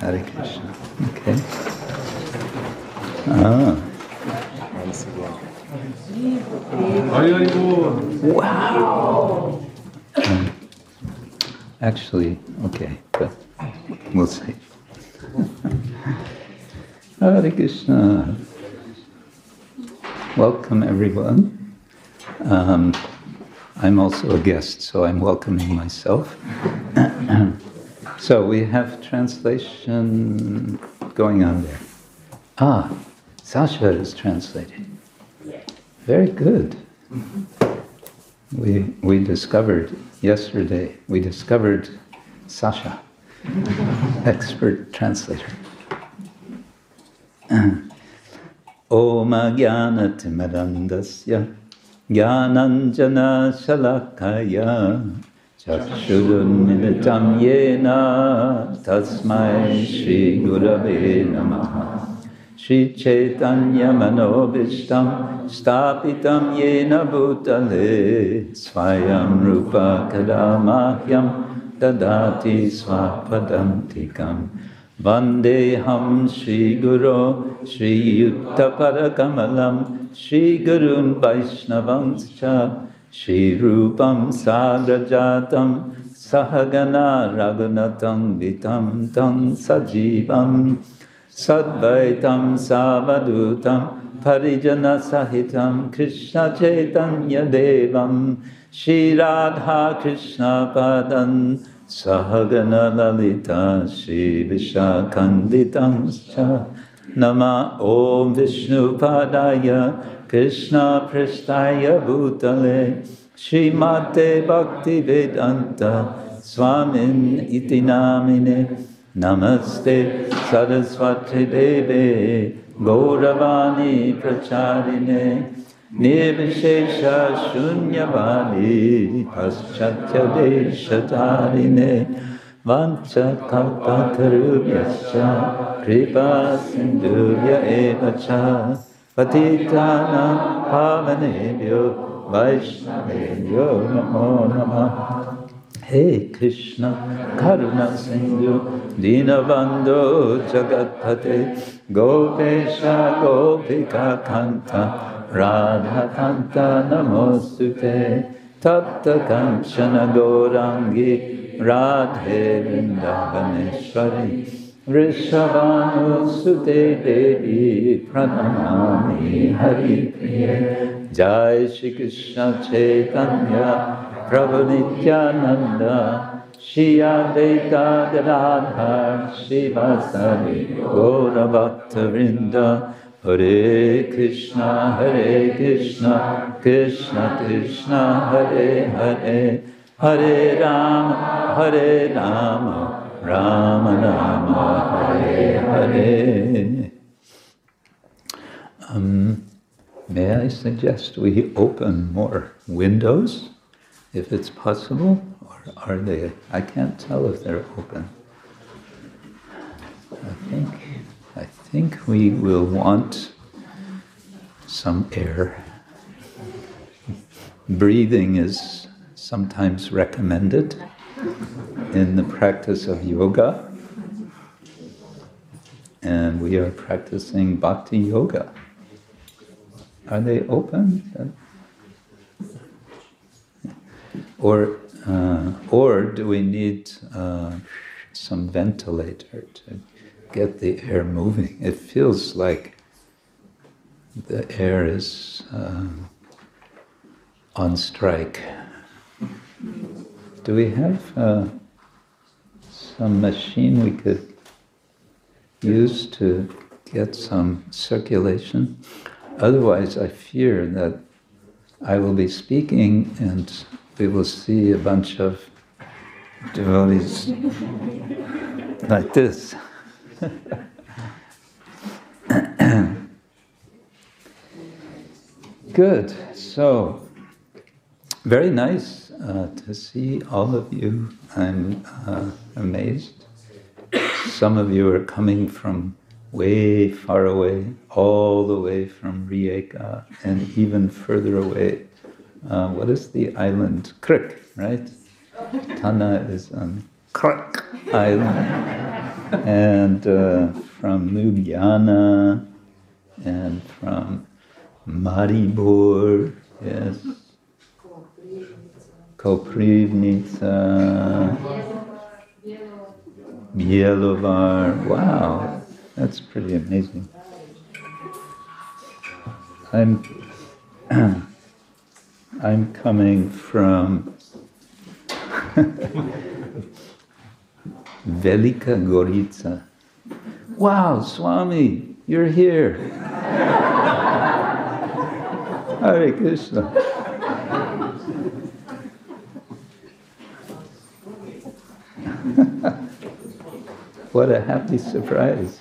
Hare Krishna. Okay. Ah. Wow. Um, actually, okay, but we'll see. Hare Krishna. Welcome, everyone. Um, I'm also a guest, so I'm welcoming myself. so we have translation going on there. Ah, Sasha is translating. Very good. We, we discovered yesterday, we discovered Sasha, expert translator. Om Jnanatimirandasya Jnananjana Shalakaya Shri Gurave Namaha Shri Chaitanya Manobishtam Stapitam Yena Bhutale Swayam Rupa Kadamahyam Dadati Swapadantikam Vandeham Shri Guru Shri Yuttaparakamalam श्रीरूपं सागरजातं सहगण वितं तं सजीवं सद्वैतं सावधूतं परिजनसहितं कृष्णचैतन्यदेवं श्रीराधाकृष्णपदं सहगणललिता श्रीविशाखन्दितं च नमः। ॐ विष्णुपादाय Krishna Prestaya Bhutale Srimate Bhakti Vedanta Swamin Iti Namine Namaste Saraswati Deve Gauravani Pracharine Nirvishesha Shunyavani Paschatya Deshatharine Vanchakalpatarubhyascha Kripa Sindhuvya Evacha पतितानां पावनेभ्यो वैष्णवेभ्यो नमो नमः। हे कृष्ण करुणसिन्धु दीनबन्धो जगत्पते गोपेश, गोपिका, कान्त, राधाकान्त नमोऽस्तु ते तप्तकाञ्चन, गौराङ्गी, राधे, वृन्दावनेश्वरी। वृषभानुसुते देवी प्रणमामि हरिप्रिये। जय श्रीकृष्ण चैतन्य प्रभु नित्यानन्द। श्रियादैता राधा शिवासरि गौरभक्तवृन्द। हरे कृष्ण हरे कृष्ण कृष्ण कृष्ण, हरे हरे। हरे राम हरे Ram. Krishna Krishna, Hare Hare, Hare Rama, Hare Rama, Rama Rama, Hare Hare. Um, may I suggest we open more windows? if it's possible, or are they? I can't tell if they're open. I think I think we will want some air. Breathing is sometimes recommended in the practice of yoga, and we are practicing bhakti yoga. Are they open? Or, uh, or do we need uh, some ventilator to get the air moving? It feels like the air is uh, on strike. Do we have uh, some machine we could use to get some circulation? Otherwise, I fear that I will be speaking and we will see a bunch of devotees like this. Good. So, very nice uh, to see all of you. I'm uh, amazed. Some of you are coming from way far away, all the way from Rijeka, and even further away uh, what is the island? Krk, right? Tana is on Krk Island. and uh, from Ljubljana, and from Maribor, yes, Koprivnica, Bjelovar. Wow, that's pretty amazing. I'm I'm coming from Velika Gorica. Wow, Swami, you're here. Hare Krishna. What a happy surprise.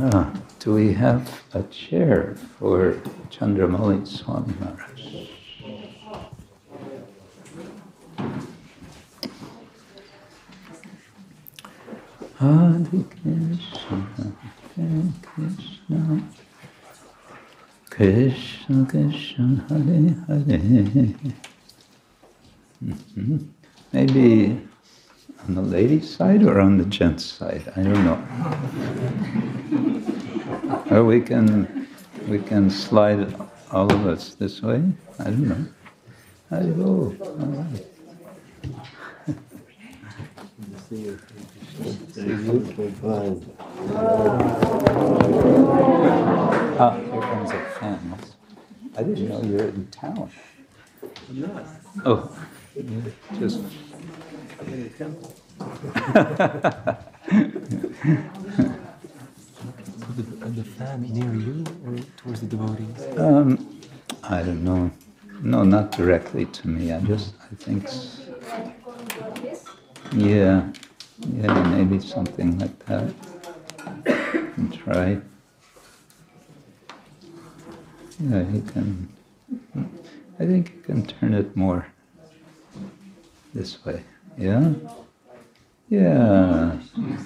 Ah, do we have a chair for Chandramauli Swami Maharaj? Hare Krishna, Hare Krishna, Krishna Krishna, Hare Hare. Mhm. Maybe on the ladies' side or on the gents' side? I don't know. or we can we can slide all of us this way. I don't know. Go. All right. Ah, here comes a fan. I didn't know you were in town. I'm not. Oh, just I'm in the temple. The, the fan near you or towards the devotees? Um, I don't know. No, not directly to me. I just, I think, yeah, yeah, maybe something like that. And try. Yeah, you can. I think you can turn it more this way. Yeah. Yeah,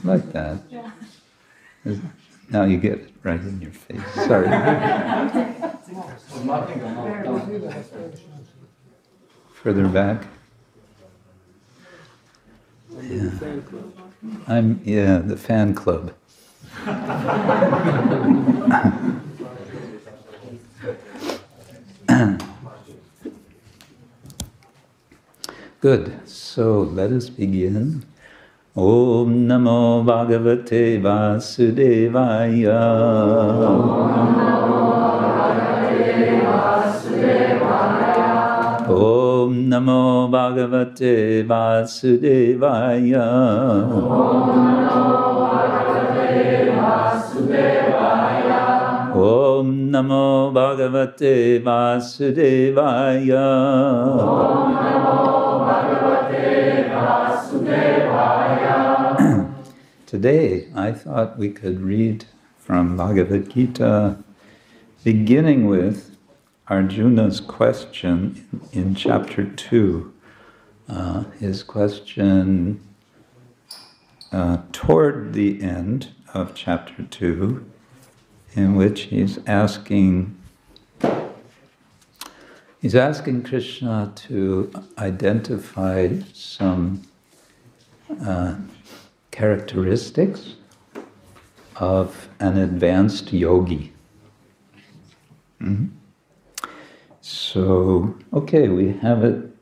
like that. Now you get it right in your face. Sorry. Further back. Yeah. I'm, yeah, the fan club. Good. So let us begin. Om Namo Bhagavate Vasudevaya. Om Namo Bhagavate Vasudevaya. Om Namo Bhagavate Vasudevaya. Today, I thought we could read from Bhagavad Gita, beginning with Arjuna's question in, chapter 2. Uh, his question uh, toward the end of chapter 2, in which he's asking he's asking Krishna to identify some uh, characteristics of an advanced yogi. Mhm. So, okay, we have it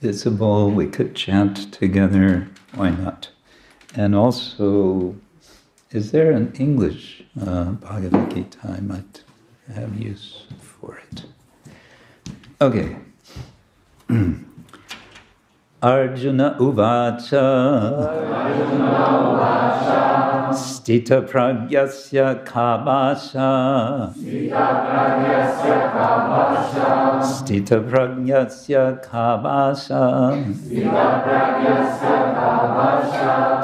visible, we could chant together, why not? And also, is there an English uh, Bhagavad Gita? I might have use for it. Okay. Arjuna Uvacha. Stita Pragyasya Kabasha. Stita Pragyasya Kabasha.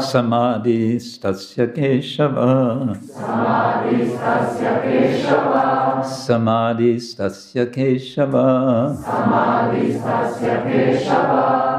Samadhi Stasya Keshava. Samadhi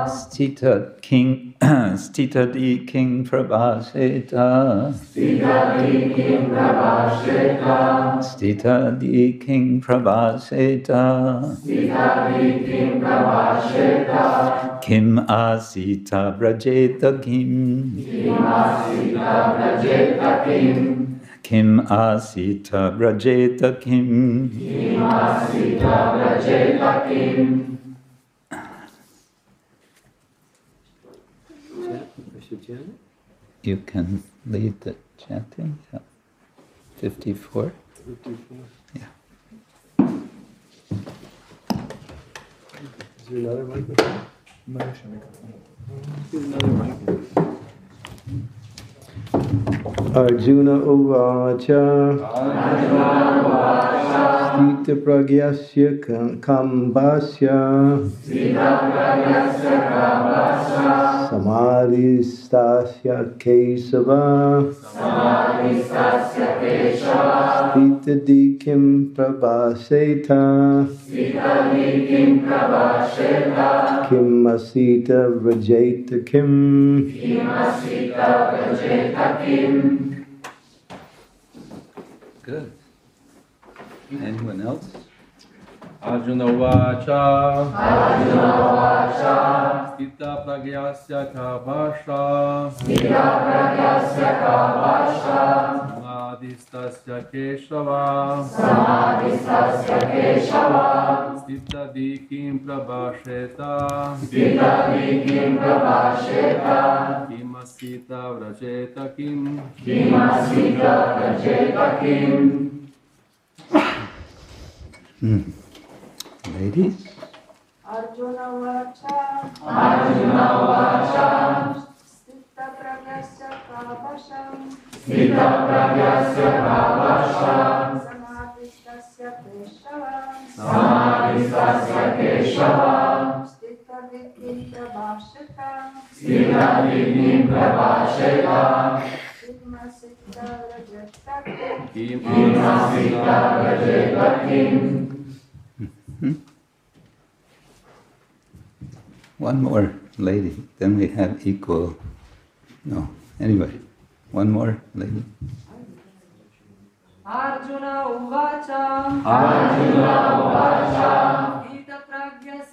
Stita King Stita di King Prabhasheta. Stita di King Prabhasheta. Stita di King Prabhasheta. Stita di King Prabhasheta. Kim asita brajeta kim. Kim asita brajeta kim. Kim asita brajeta kim. Kim asita brajeta kim. I should chant it? You can lead the chanting. Yeah. 54. Fifty-four. Yeah. Is there another microphone? Get another microphone. Arjuna Uvacha. Stita Pragyasya Kambasya Samadhistasya Kesava Stita Dikim Prabhaseta. Kim Asita Vrajeta Good. Anyone else? Arjuna Vacha Arjuna Vacha Stita Pragyasya Kabasha Stita Pragyasya Kabasha Samadhistasya Keshava. Samadhistasya Keshava. Stita Dikim Prabhasheta Stita Dikim Prabhasheta Kimasita Vrajeta Kim Ladies? Arjuna Vacha Arjuna Vacha Stita Pragyasya Kabasham Stita Pragyasya Kabasham Samadhistasya Keshava Samadhistasya Keshava Stita Vikim Prabhashita Stita Vikim Prabhashita Sigma Sita Rajata Kimasita Vrajeta One more lady. Then we have equal. No. Anyway, one more lady. Arjun उवाच अर्जुन उवाच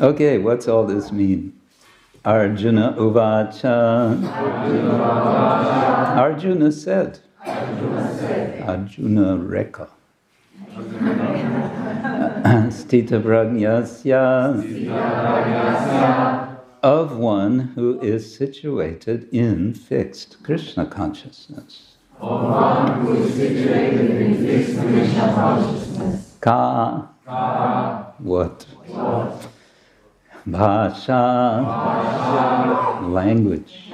Okay, what's all this mean? Arjuna Uvacha. Arjuna said. Arjuna Reka. Stita Pragnasya. Of one who is situated in fixed Krishna consciousness. Of one who is situated in fixed Krishna consciousness. Ka. What? Bhasha. Language.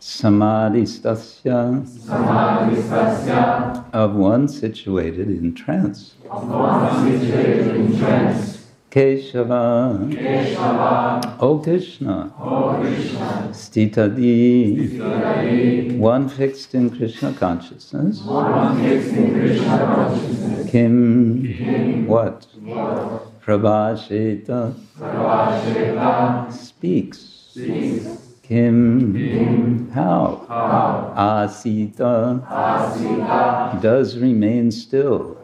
Samadhistasya. Of one situated in trance. Keshava. O Krishna. Stitadi. One fixed in Krishna consciousness. one fixed in Kim. What? Prabhasheta. Speaks. Kim. How? Asita. Does remain still.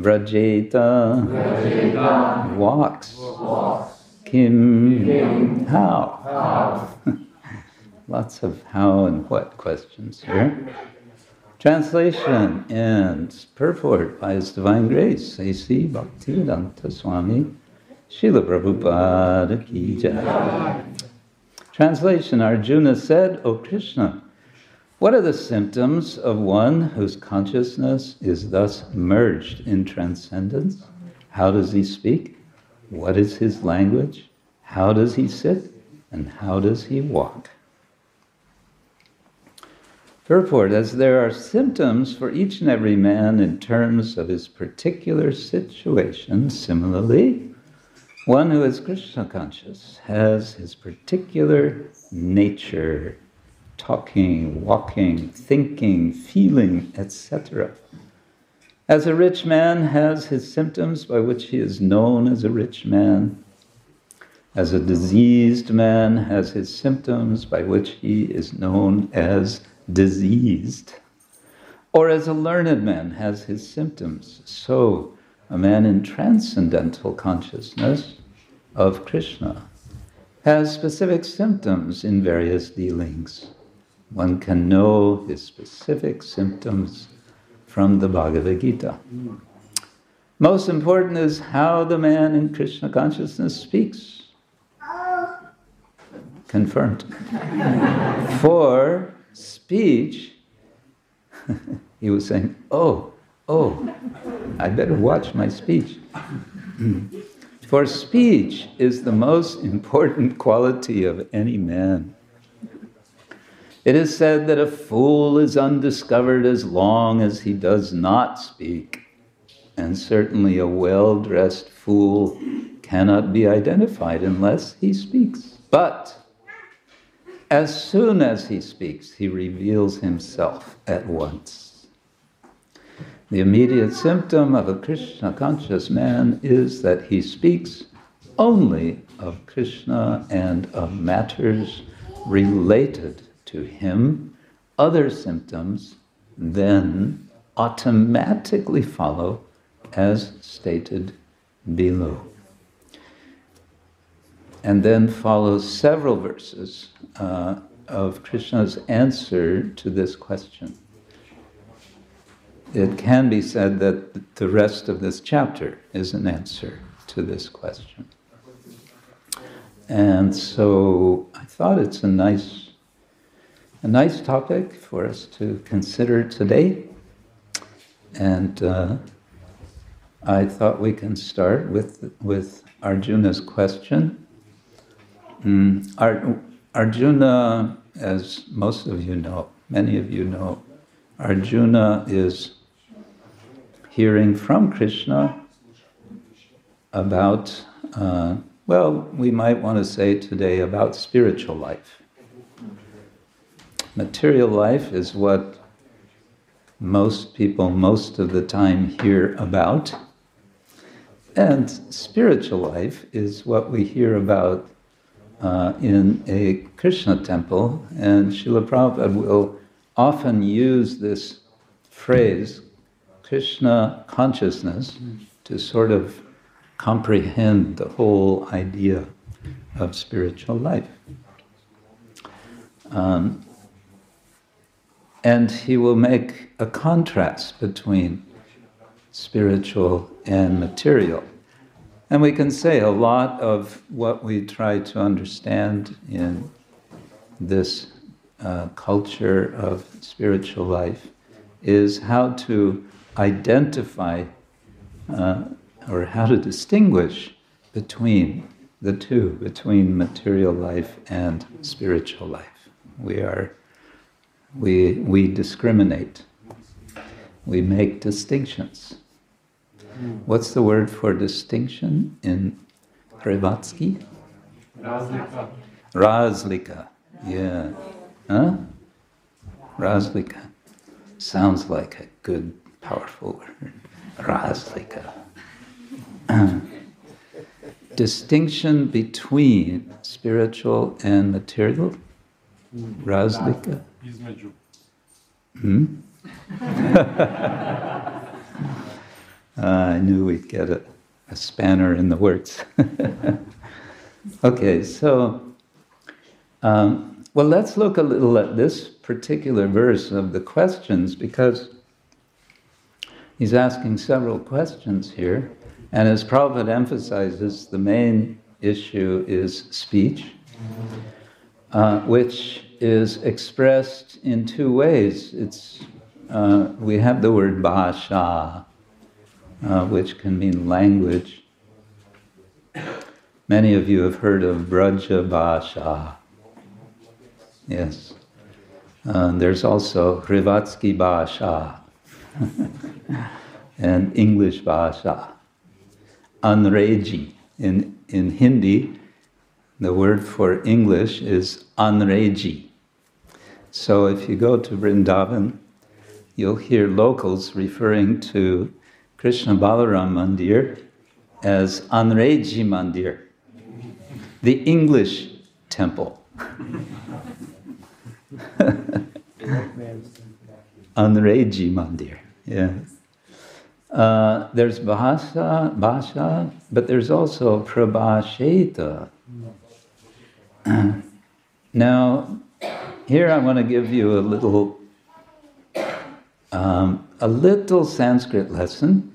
Vrajeta. Walks. Kim. How? Lots of how and what questions here. Translation and purport by His Divine Grace, A.C. Bhaktivedanta Swami, Srila Prabhupada Ki Jai. Translation Arjuna said, O Krishna, what are the symptoms of one whose consciousness is thus merged in transcendence? How does he speak? What is his language? How does he sit? And how does he walk? Purport As there are symptoms for each and every man in terms of his particular situation, similarly, one who is Krishna conscious has his particular nature, talking, walking, thinking, feeling, etc. As a rich man has his symptoms by which he is known as a rich man, as a diseased man has his symptoms by which he is known as diseased, or as a learned man has his symptoms, so a man in transcendental consciousness of Krishna has specific symptoms in various dealings. One can know his specific symptoms from the Bhagavad Gita. Most important is how the man in Krishna consciousness speaks. Confirmed. For speech, he was saying, Oh, oh, I better watch my speech. For speech is the most important quality of any man. It is said that a fool is undiscovered as long as he does not speak, and certainly a well dressed fool cannot be identified unless he speaks. But as soon as he speaks, he reveals himself at once. The immediate symptom of a Krishna conscious man is that he speaks only of Krishna and of matters related to him. Other symptoms then automatically follow as stated below. And then follows several verses uh, of Krishna's answer to this question. It can be said that the rest of this chapter is an answer to this question. And so I thought it's a nice, a nice topic for us to consider today. And uh, I thought we can start with, with Arjuna's question. Mm, Ar- Arjuna, as most of you know, many of you know, Arjuna is hearing from Krishna about, uh, well, we might want to say today about spiritual life. Material life is what most people most of the time hear about. And spiritual life is what we hear about uh, in a Krishna temple, and Srila Prabhupada will often use this phrase, Krishna consciousness, to sort of comprehend the whole idea of spiritual life. Um, and he will make a contrast between spiritual and material. And we can say a lot of what we try to understand in this uh, culture of spiritual life is how to identify uh, or how to distinguish between the two, between material life and spiritual life. We are, we, we discriminate, we make distinctions. What's the word for distinction in Prevatsky? Razlika. Razlika. Yeah. Huh? Razlika. Sounds like a good, powerful word. Razlika. Distinction between spiritual and material. Razlika. Hmm? Uh, I knew we'd get a, a spanner in the works. okay, so, um, well, let's look a little at this particular verse of the questions because he's asking several questions here. And as Prabhupada emphasizes, the main issue is speech, uh, which is expressed in two ways. It's, uh, we have the word bhasha, uh, which can mean language. Many of you have heard of Braja Bhasha. Yes. Uh, there's also Hrivatsky Bhasha and English Bhasha. Anreji. In, in Hindi, the word for English is Anreji. So if you go to Vrindavan, you'll hear locals referring to Krishna Balaram Mandir as Anreji Mandir, the English temple. Anreji Mandir, yeah. Uh, there's Bahasa, Bhasha, but there's also Prabhasheta. now, here I want to give you a little, um, a little Sanskrit lesson.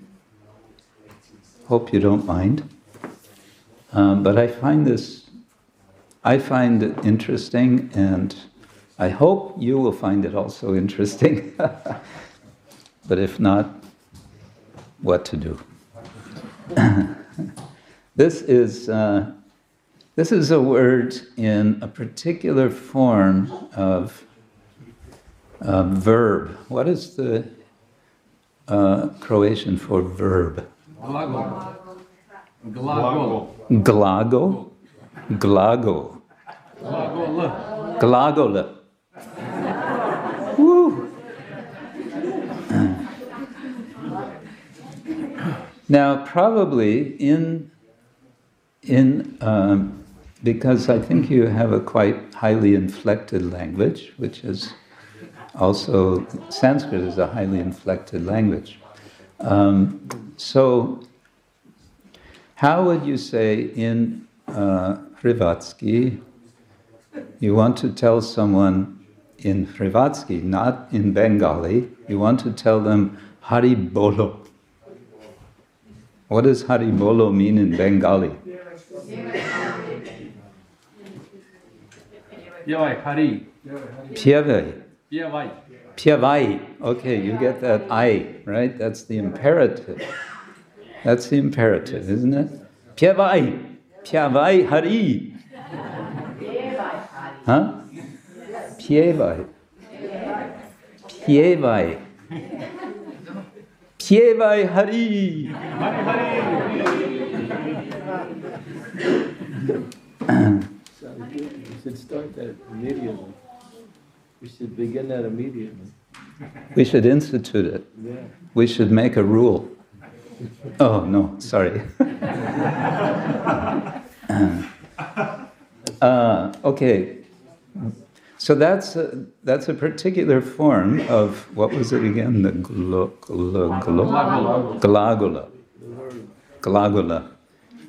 Hope you don't mind. Um, but I find this, I find it interesting, and I hope you will find it also interesting. but if not, what to do? this is uh, this is a word in a particular form of uh, verb. What is the uh, Croatian for verb? Glagol. Glagol. Glago? Glago. Glagol. Glagole. Woo. Now, probably in in um, because I think you have a quite highly inflected language, which is also Sanskrit is a highly inflected language. Um, so, how would you say in uh, Hrivatsky, you want to tell someone in Hrivatsky, not in Bengali, you want to tell them Hari Bolo. What does Hari Bolo mean in Bengali? Yavai, Hari. Pyavai. Yavai. Pyavai. Okay, you get that I, right? That's the imperative. That's the imperative, isn't it? Pyavai. Pyavai Hari. Piavai hari. Huh? Pyavai. Pyavai. Pyavai Hari. We should start that immediately. We should begin that immediately. We should institute it. Yeah. We should make a rule. Oh, no, sorry. uh, okay. So that's a, that's a particular form of, what was it again? The glo, glo, glo, glagola. Glagola.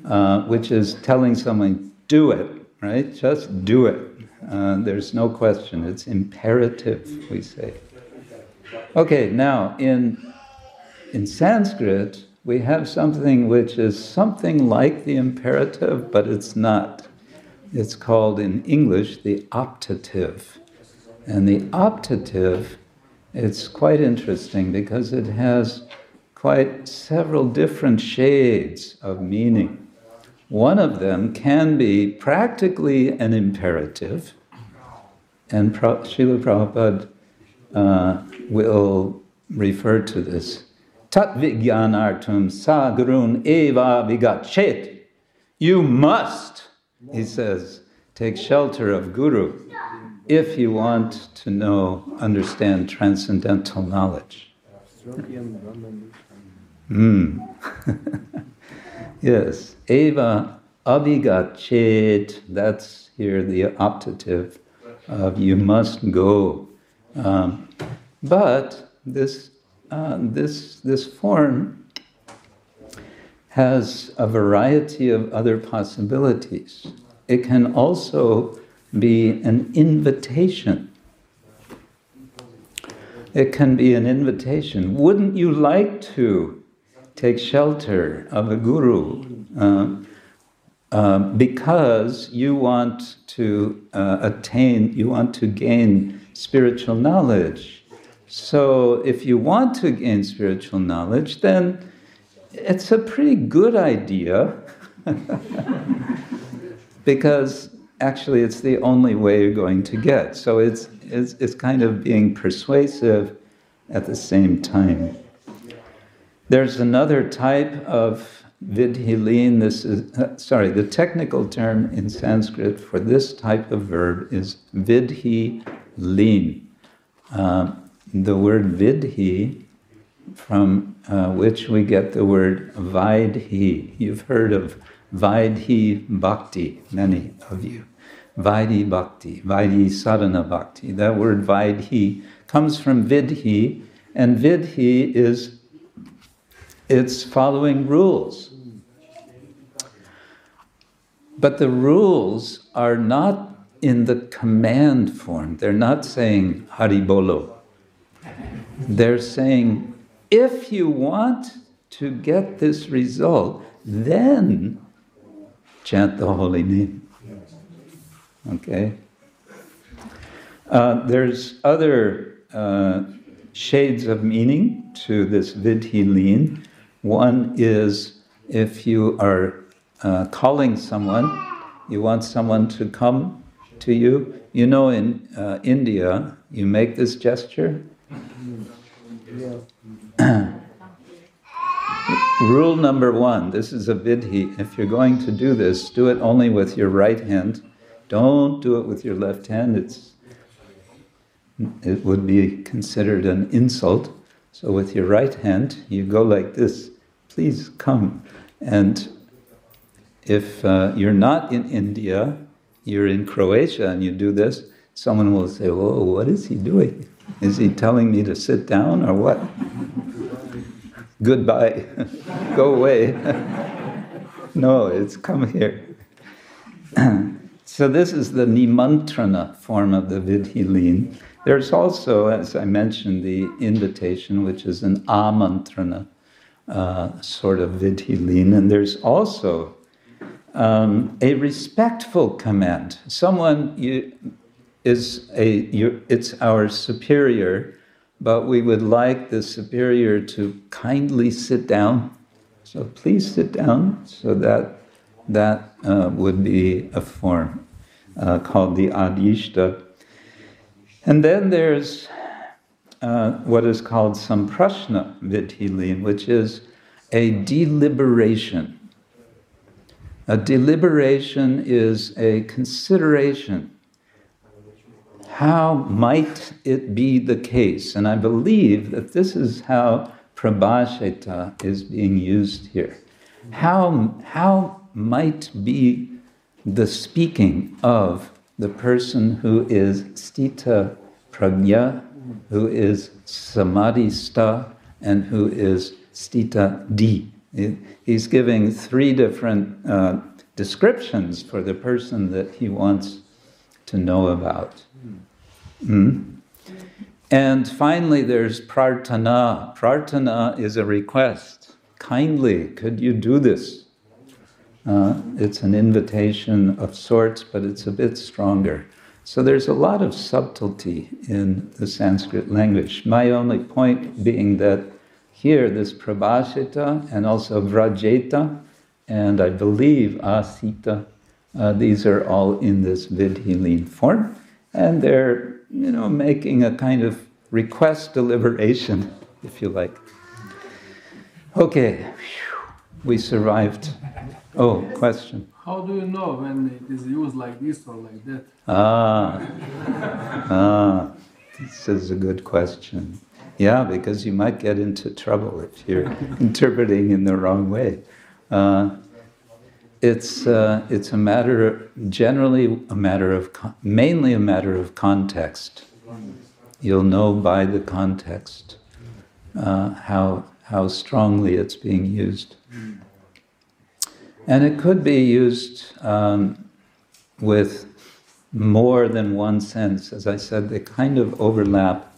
Uh, which is telling someone, do it, right? Just do it. Uh, there's no question. It's imperative, we say. Okay, now in, in Sanskrit, we have something which is something like the imperative, but it's not. It's called in English the optative. And the optative, it's quite interesting because it has quite several different shades of meaning. One of them can be practically an imperative, and Pra- Srila Prabhupada uh, will refer to this. Tat vigyanartum sagarun eva vigachet. You must, he says, take shelter of Guru if you want to know, understand transcendental knowledge. Mm. yes, eva abhigachet, that's here the optative of you must go. Um, but this, uh, this, this form has a variety of other possibilities. It can also be an invitation. It can be an invitation. Wouldn't you like to take shelter of a guru uh, because you want to uh, attain, you want to gain spiritual knowledge? So, if you want to gain spiritual knowledge, then it's a pretty good idea because actually it's the only way you're going to get. So it's it's, it's kind of being persuasive at the same time. There's another type of vidhilin. This is, uh, sorry, the technical term in Sanskrit for this type of verb is vidhi lin. Uh, the word vidhi, from uh, which we get the word vaidhi. You've heard of vaidhi bhakti, many of you. Vaidhi bhakti, vaidhi sadhana bhakti. That word vaidhi comes from vidhi, and vidhi is it's following rules. But the rules are not in the command form. They're not saying haribolo. They're saying, if you want to get this result, then chant the holy name. Okay? Uh, there's other uh, shades of meaning to this vidhi One is if you are uh, calling someone, you want someone to come to you. You know, in uh, India, you make this gesture. Rule number one this is a vidhi. If you're going to do this, do it only with your right hand. Don't do it with your left hand. It's, it would be considered an insult. So, with your right hand, you go like this please come. And if uh, you're not in India, you're in Croatia and you do this, someone will say, Whoa, what is he doing? Is he telling me to sit down or what? Goodbye. Go away. no, it's come here. so, this is the nimantrana form of the vidhi There's also, as I mentioned, the invitation, which is an amantrana uh, sort of vidhi and there's also um, a respectful command. Someone you, is a, you, it's our superior, but we would like the superior to kindly sit down. So please sit down. So that that uh, would be a form uh, called the adishta. And then there's uh, what is called samprashna vidhi which is a deliberation. A deliberation is a consideration. How might it be the case? And I believe that this is how prabhashita is being used here. How, how might be the speaking of the person who is stita pragya, who is samadhista, and who is stita di. He's giving three different uh, descriptions for the person that he wants to know about. Mm? And finally, there's prarthana. Prarthana is a request. Kindly, could you do this? Uh, it's an invitation of sorts, but it's a bit stronger. So there's a lot of subtlety in the Sanskrit language. My only point being that here, this prabhashita and also vrajeta, and I believe asita, uh, these are all in this vidhi form, and they're, you know, making a kind of request deliberation, if you like. Okay, we survived. Oh, question. How do you know when it is used like this or like that? Ah, ah, this is a good question. Yeah, because you might get into trouble if you're interpreting in the wrong way. Uh, it's uh, it's a matter generally a matter of mainly a matter of context. You'll know by the context uh, how how strongly it's being used, and it could be used um, with more than one sense. As I said, they kind of overlap.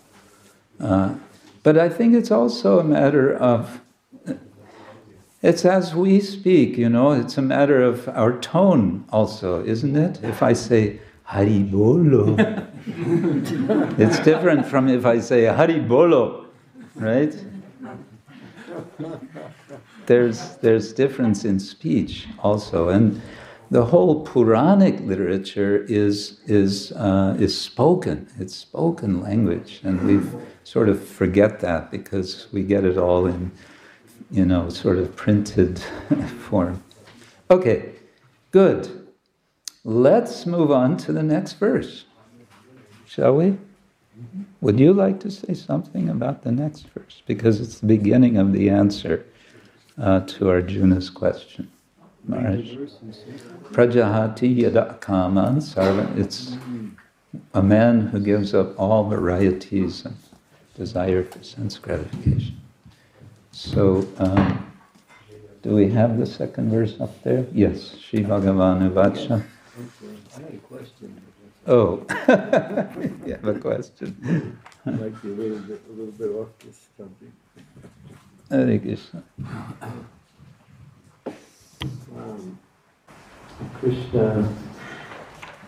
Uh, but I think it's also a matter of, it's as we speak, you know, it's a matter of our tone also, isn't it? If I say, Haribolo, it's different from if I say Haribolo, right? There's, there's difference in speech also. And the whole Puranic literature is, is, uh, is spoken. It's spoken language. And we sort of forget that because we get it all in, you know, sort of printed form. Okay, good. Let's move on to the next verse. Shall we? Would you like to say something about the next verse? Because it's the beginning of the answer uh, to Arjuna's question. Maharaj. Prajahati yada kaman sarva. It's a man who gives up all varieties of desire for sense gratification. So, um, do we have the second verse up there? Yes, Shri Bhagavan Uvacha. I had a question. Oh, you have a question. I'd like to bit, a little bit off this topic. Hare Krishna. Um, Krishna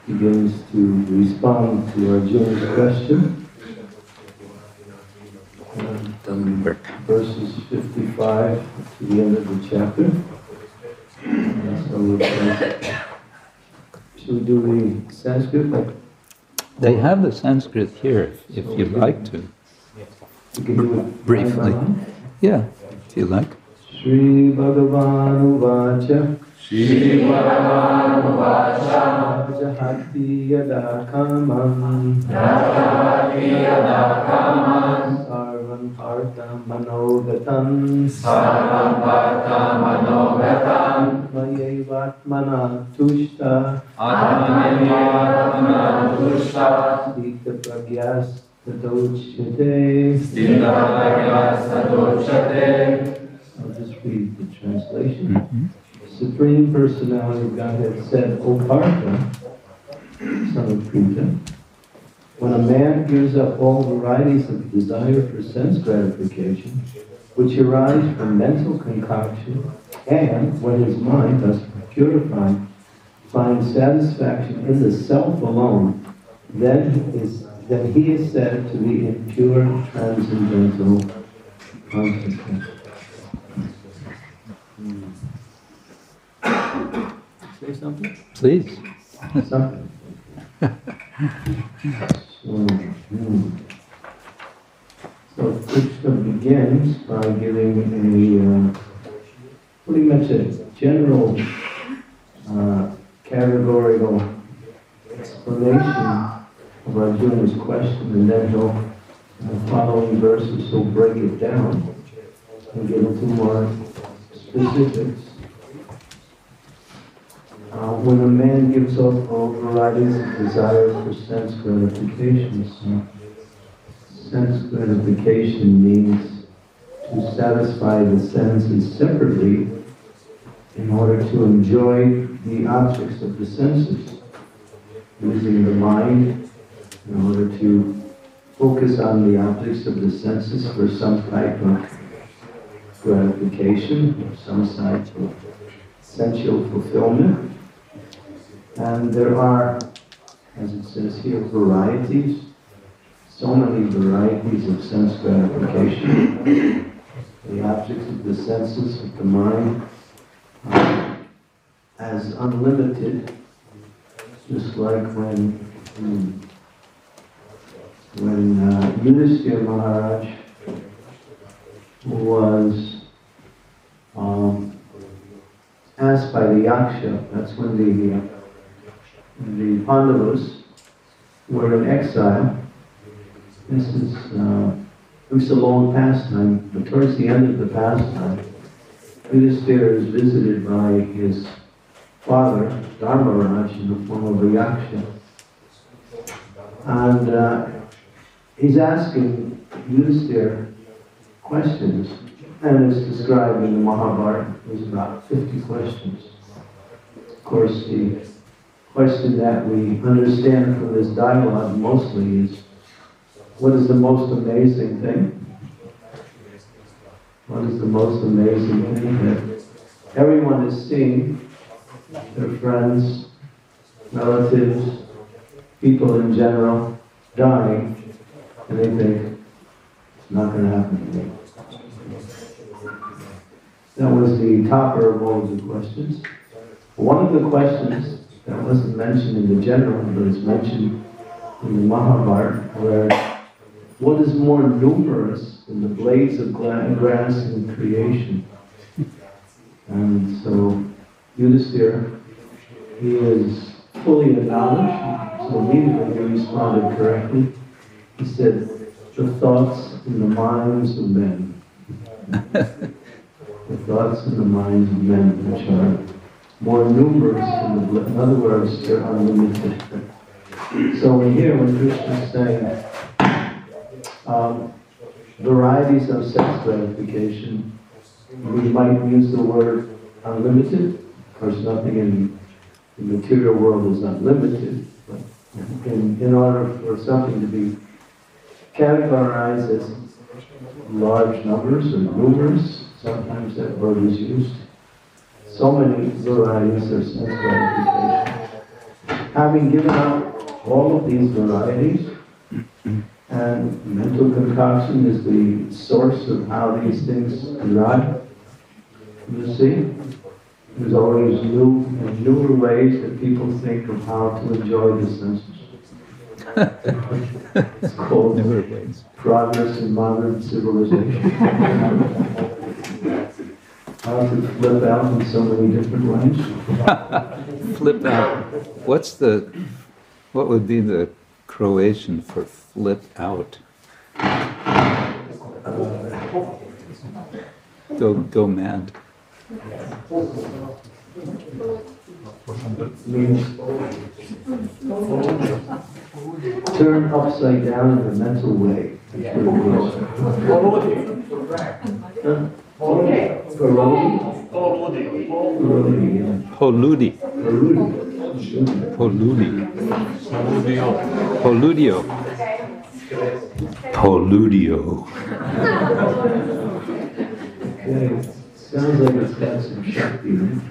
begins to respond to Arjuna's question. Um, verses 55 to the end of the chapter. So, should we do the Sanskrit? They have the Sanskrit here, if you'd like to. We can do it Briefly. Yeah, if you like. Shri Bhagavan Uvacha Shri Bhagavan Uvacha Jahati Yada Kamam Jahati Yada Kamam Sarvam Partha Manogatam Sarvam Partha Manogatam Mayevatmana Tushta Atmanevatmana Tushta Sita Pragyas Pragyas Tadochate I'll just read the translation. Mhm. Supreme Personality of Godhead said, O Partha, son of Pritha, when a man gives up all varieties of desire for sense gratification, which arise from mental concoction, and when his mind, thus purified, finds satisfaction in the self alone, then is then he is said to be in pure transcendental consciousness. Say something? Please. Something. So, hmm. So Krishna begins by giving a, uh, pretty much a general, uh, categorical explanation of Arjuna's question, and then the following verses, he'll break it down and get into more specifics. Uh, when a man gives up all varieties of desire for sense gratification, sense gratification means to satisfy the senses separately in order to enjoy the objects of the senses, using the mind in order to focus on the objects of the senses for some type of gratification some type of sensual fulfillment. And there are, as it says here, varieties, so many varieties of sense gratification. The objects of the senses of the mind are as unlimited, just like when hmm, when uh, Yudhishthira Maharaj was um, asked by the Yaksha, that's when the the Pandavas were in exile. This is, uh, it a long pastime, but towards the end of the pastime, Yudhishthira is visited by his father, Dharmaraj, in the form of a yaksha. And uh, he's asking Yudhishthira questions, and it's described in the Mahabharata. There's about 50 questions. Of course, the question that we understand from this dialogue mostly is, what is the most amazing thing? What is the most amazing thing that everyone is seeing, their friends, relatives, people in general, dying, and they think, it's not going to happen me. That was the topper of all of the questions. One of the questions that wasn't mentioned in the general, but is mentioned in the Mahabharata, where what is more numerous than the blades of grass in creation? And so Yudhisthira, he is fully acknowledged, so immediately he responded correctly. He said, the thoughts in the minds of men. the thoughts in the minds of men, which are more numerous than the, in other words, they're unlimited. So we hear when Krishna is saying, um, varieties of sex gratification, we might use the word unlimited. Of nothing in the material world is unlimited, but in, in order for something to be categorized as large numbers or numerous, sometimes that word is used. So many varieties of sense gratification. Having given out all of these varieties, and mental concoction is the source of how these things derive. You see, there's always new and newer ways that people think of how to enjoy the senses. It's called Never progress in modern civilization. How to flip out in so many different ways. Flip out. What's the, what would be the Croatian for flip out? Go, go mad. Turn upside down in a mental way. Poludi. Poludi. Poludio. Poludio. Sounds like it's got some Shakti in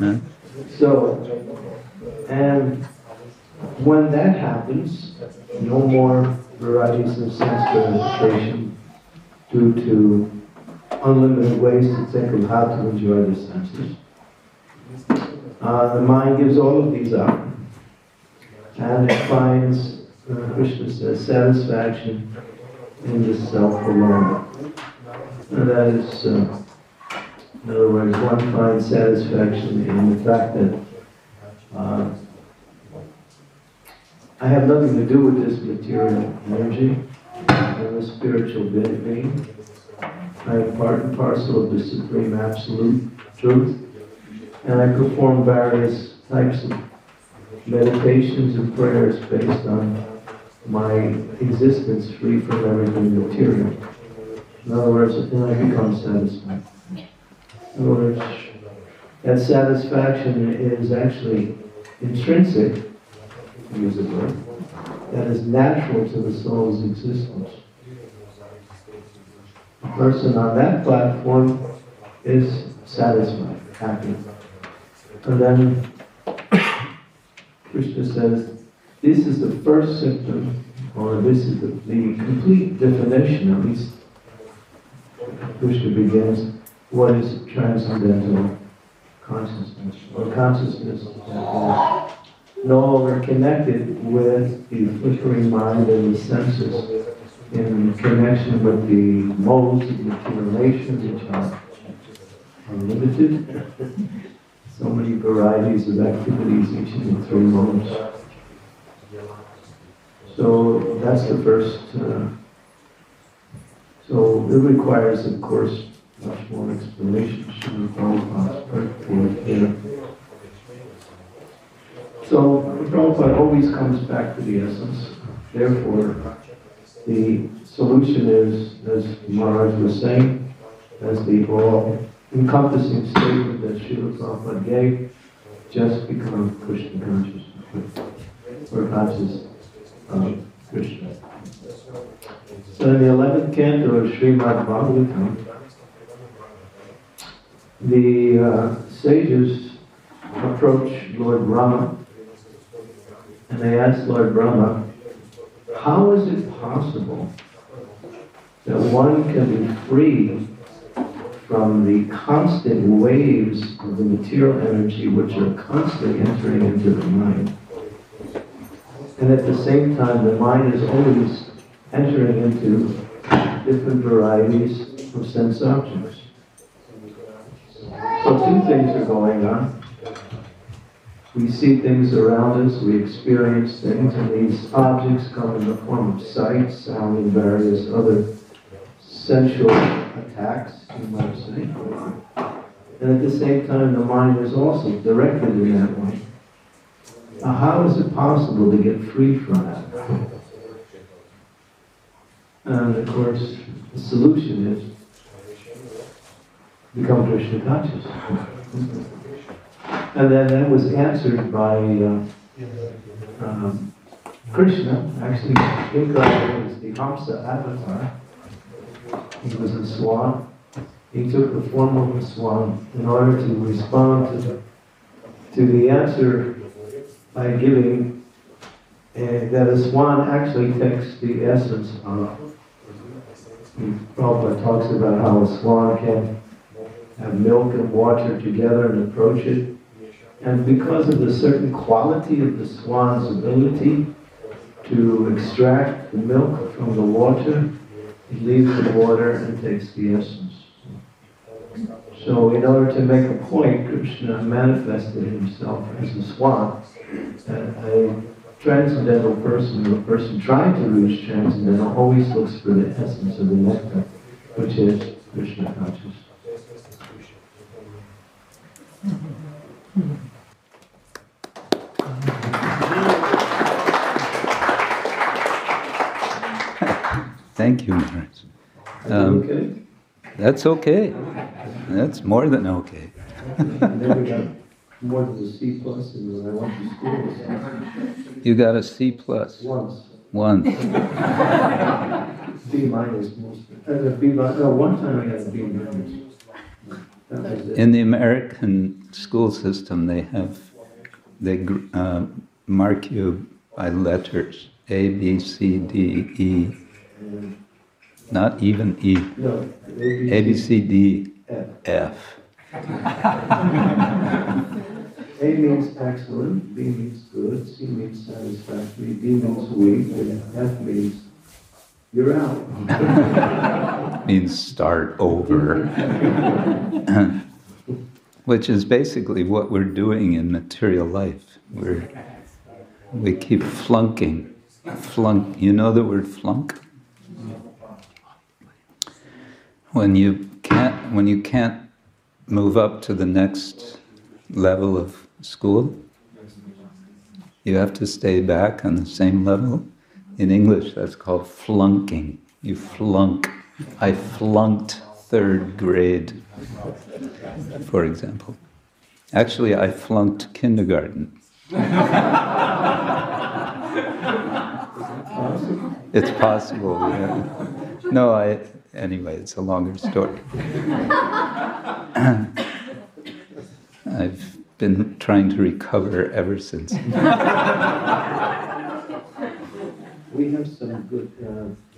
it. So, and when that happens, no more varieties of sense gratification due to unlimited ways to think of how to enjoy the senses. Uh, the mind gives all of these up, and it finds, uh, Krishna says, satisfaction in the self alone. And that is, uh, in other words, one finds satisfaction in the fact that uh, I have nothing to do with this material energy. I'm a spiritual being. I am part and parcel of the supreme absolute truth. And I perform various types of meditations and prayers based on my existence free from everything material. In other words, then I become satisfied. In other words, that satisfaction is actually intrinsic, use a word, that is natural to the soul's existence. A person on that platform is satisfied, happy. And then Krishna says, this is the first symptom, or this is the, the complete definition, at least Krishna begins, what is transcendental consciousness, or consciousness that is no longer connected with the flickering mind and the senses in connection with the modes of materialization which are unlimited. So many varieties of activities, each in the three modes. So that's the first, uh, so it requires, of course, much more explanation. So Prabhupada always comes back to the essence. Therefore, the solution is, as Maharaj was saying, as the all encompassing statement that Srila Prabhupada gave, just become Krishna conscious, or conscious of uh, Krishna. So in the 11th canto of Srimad Bhagavatam, the uh, sages approach Lord Brahma and they ask Lord Brahma, how is it possible that one can be free from the constant waves of the material energy which are constantly entering into the mind. And at the same time, the mind is always entering into different varieties of sense objects. So two things are going on. We see things around us, we experience things, and these objects come in the form of sight, sound, and various other sensual attacks, you might say. And at the same time, the mind is also directed in that way. Now, how is it possible to get free from that? And of course, the solution is become Krishna conscious. And then that was answered by uh, um, Krishna, actually incarnated as the Hamsa avatar. He was a swan. He took the form of a swan in order to respond to the, to the answer by giving that a swan actually takes the essence of. Prabhupada talks about how a swan can have milk and water together and approach it. And because of the certain quality of the swan's ability to extract the milk from the water, it leaves the water and takes the essence. So in order to make a point, Krishna manifested himself as a swan, a transcendental person, or person trying to reach transcendental, always looks for the essence of the nectar, which is Krishna consciousness. Thank you, Maharaj. Um, okay? That's okay. That's more than okay. Then we got more than a C plus, and when I went to school, You got a C plus once, once. B minus most, uh, a B minus, no, one time I got a B minus. That was it. In the American school system, they have they uh, mark you by letters A, B, C, D, E, not even E. No, A, B, C, D, F. F. A means excellent, B means good, C means satisfactory, D means weak, and F means you're out. means start over. Which is basically what we're doing in material life. We're, we keep flunking. Flunk, you know the word flunk? When you can't, when you can't move up to the next level of school, you have to stay back on the same level. In English, that's called flunking. You flunk. I flunked third grade, for example. Actually, I flunked kindergarten. It's possible, yeah. No, I, anyway, it's a longer story. I've been trying to recover ever since. We have some good, uh,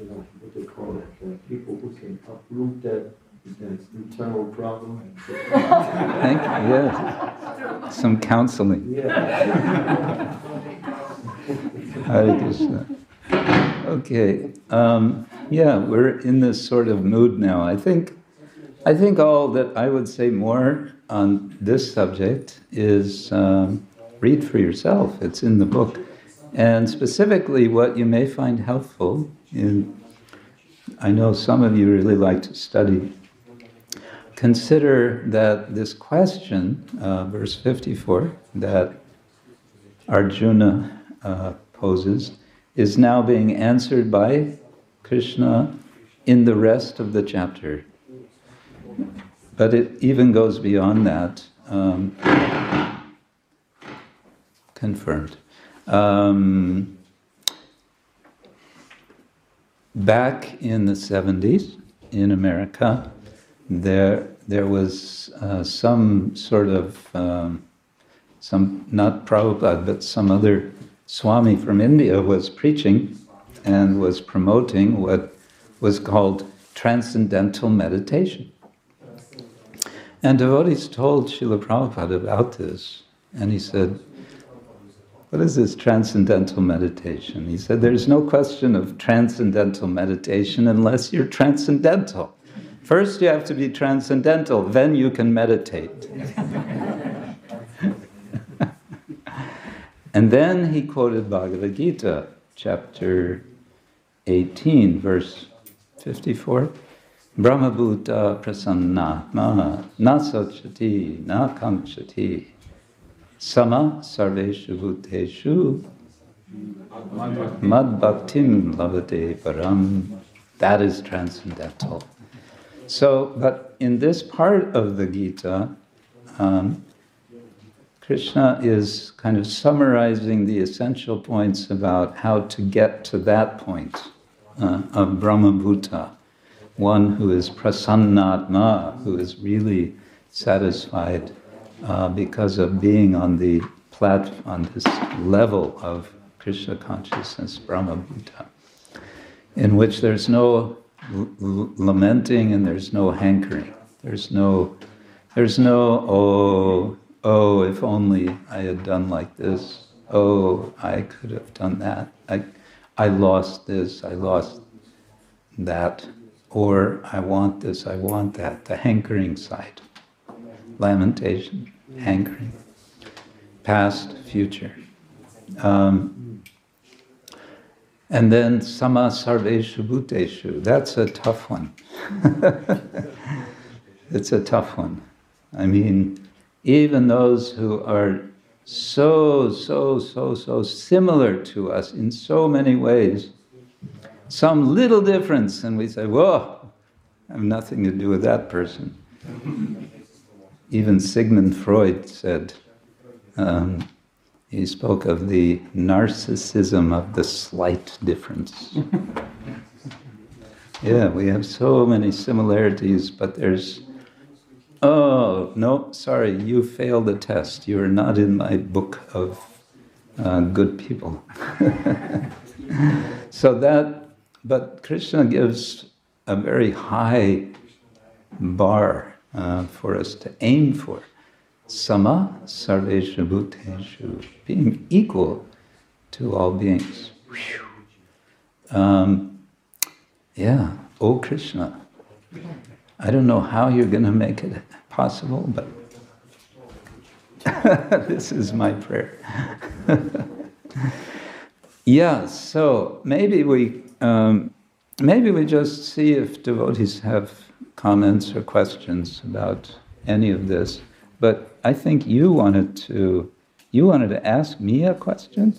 you what they call it, uh, people who can uproot that, that internal problem. Thank you, yes. Some counseling. Yeah. Hare Krishna. Okay, um, yeah, we're in this sort of mood now. I think, I think all that I would say more on this subject is um, read for yourself. It's in the book, and specifically what you may find helpful. In, I know some of you really like to study. Consider that this question, uh, verse fifty-four, that Arjuna uh, poses is now being answered by Krishna in the rest of the chapter. But it even goes beyond that. Um, confirmed. Um, back in the 70s in America, there, there was uh, some sort of, um, some, not Prabhupada, but some other Swami from India was preaching and was promoting what was called transcendental meditation. And devotees told Srila Prabhupada about this, and he said, What is this transcendental meditation? He said, There's no question of transcendental meditation unless you're transcendental. First, you have to be transcendental, then you can meditate. and then he quoted Bhagavad Gita, chapter 18, verse 54. Brahmabhuta prasannatma na sochati na kamchati sama sarveshu bhuteshu mad bhaktim labhate param. That is transcendental. So, but in this part of the Gita, um, Krishna is kind of summarizing the essential points about how to get to that point uh, of Brahmabhuta one who is prasannatma, who is really satisfied uh, because of being on the plat- on this level of Krishna consciousness, Brahmabhuta, in which there's no l- lamenting and there's no hankering. There's no, there's no, oh, oh, if only I had done like this. Oh, I could have done that. I, I lost this, I lost that or I want this, I want that, the hankering side. Lamentation, hankering, past, future. Um, and then sama sarveshu bhuteshu, that's a tough one. it's a tough one. I mean, even those who are so, so, so, so similar to us in so many ways, some little difference, and we say, whoa, I have nothing to do with that person. Even Sigmund Freud said, um, he spoke of the narcissism of the slight difference. yeah, we have so many similarities, but there's, oh, no, sorry, you failed the test. You are not in my book of uh, good people. so that but Krishna gives a very high bar uh, for us to aim for. Sama sarveshu bhuteshu, being equal to all beings. Um, yeah, oh Krishna. I don't know how you're going to make it possible, but this is my prayer. yeah, so maybe we um, maybe we just see if devotees have comments or questions about any of this. But I think you wanted to you wanted to ask me a question.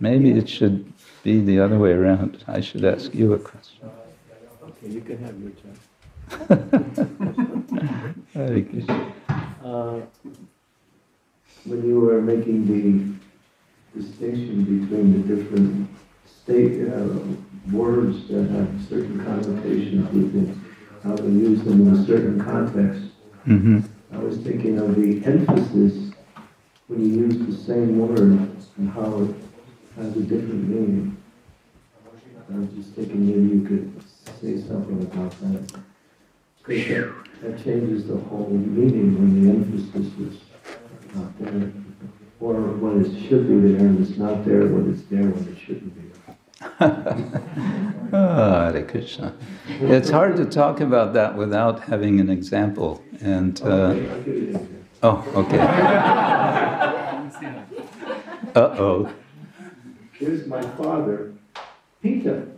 Maybe it should be the other way around. I should ask you a question. Okay, you can have your turn. Hare Krishna. Uh, when you were making the distinction between the different state uh, words that have certain connotations with them, how to use them in a certain context. Mm-hmm. I was thinking of the emphasis when you use the same word and how it has a different meaning. I was just thinking maybe you could say something about that. Because that, that changes the whole meaning when the emphasis is not there. Or when it should be there and it's not there, when it's there when it shouldn't be. oh, Hare Krishna. It's hard to talk about that without having an example. And uh, Okay, I'll give you an example. oh, okay. Uh oh. Here's my father, Peter.